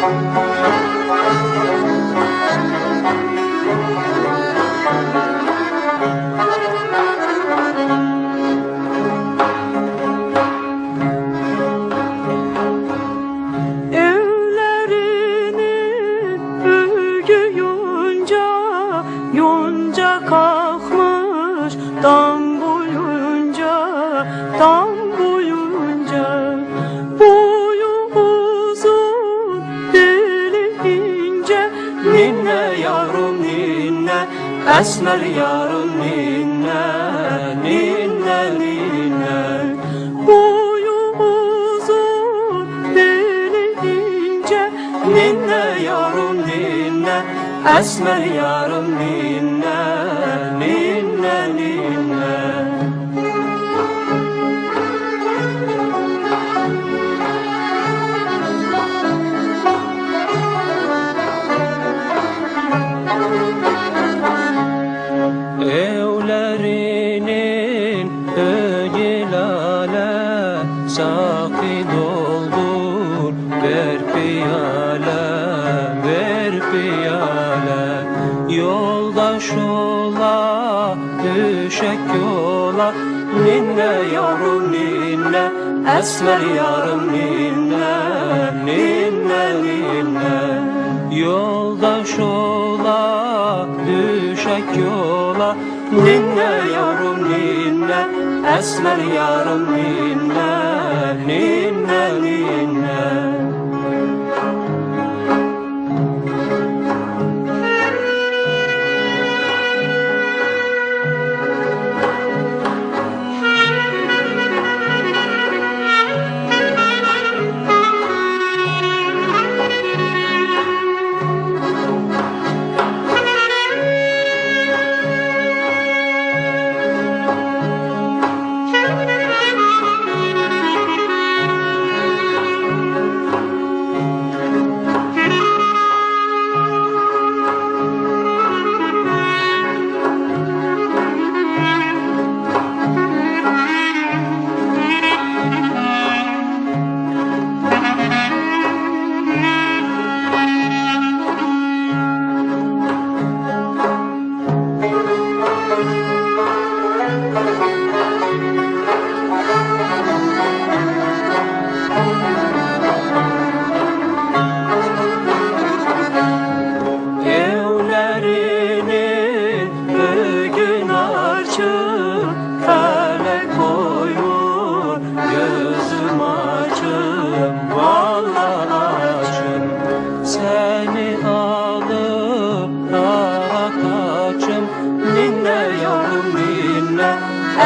Música ninne Esmer yavrum ninne Ninne ninne Boyu uzun deli ince Ninne yavrum ninne Esmer ninne Ninne Ögilale Sakı doldur ver piyale Ver piyale. Yoldaş yola Ninne yavrum ninne Esmer yarım ninne Ninne ninne. Yoldaş ola düşek yola. Ninne yavrum ninne Esmer yarım ninne Ninne ninne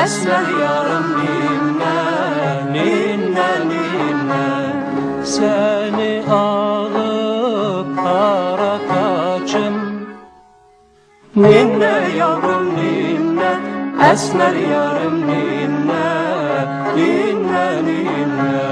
Esmer yarım ninne Ninne ninne. Seni alıp dara kaçım. Ninne yavrum ninne Esmer yarım ninne Ninne ninne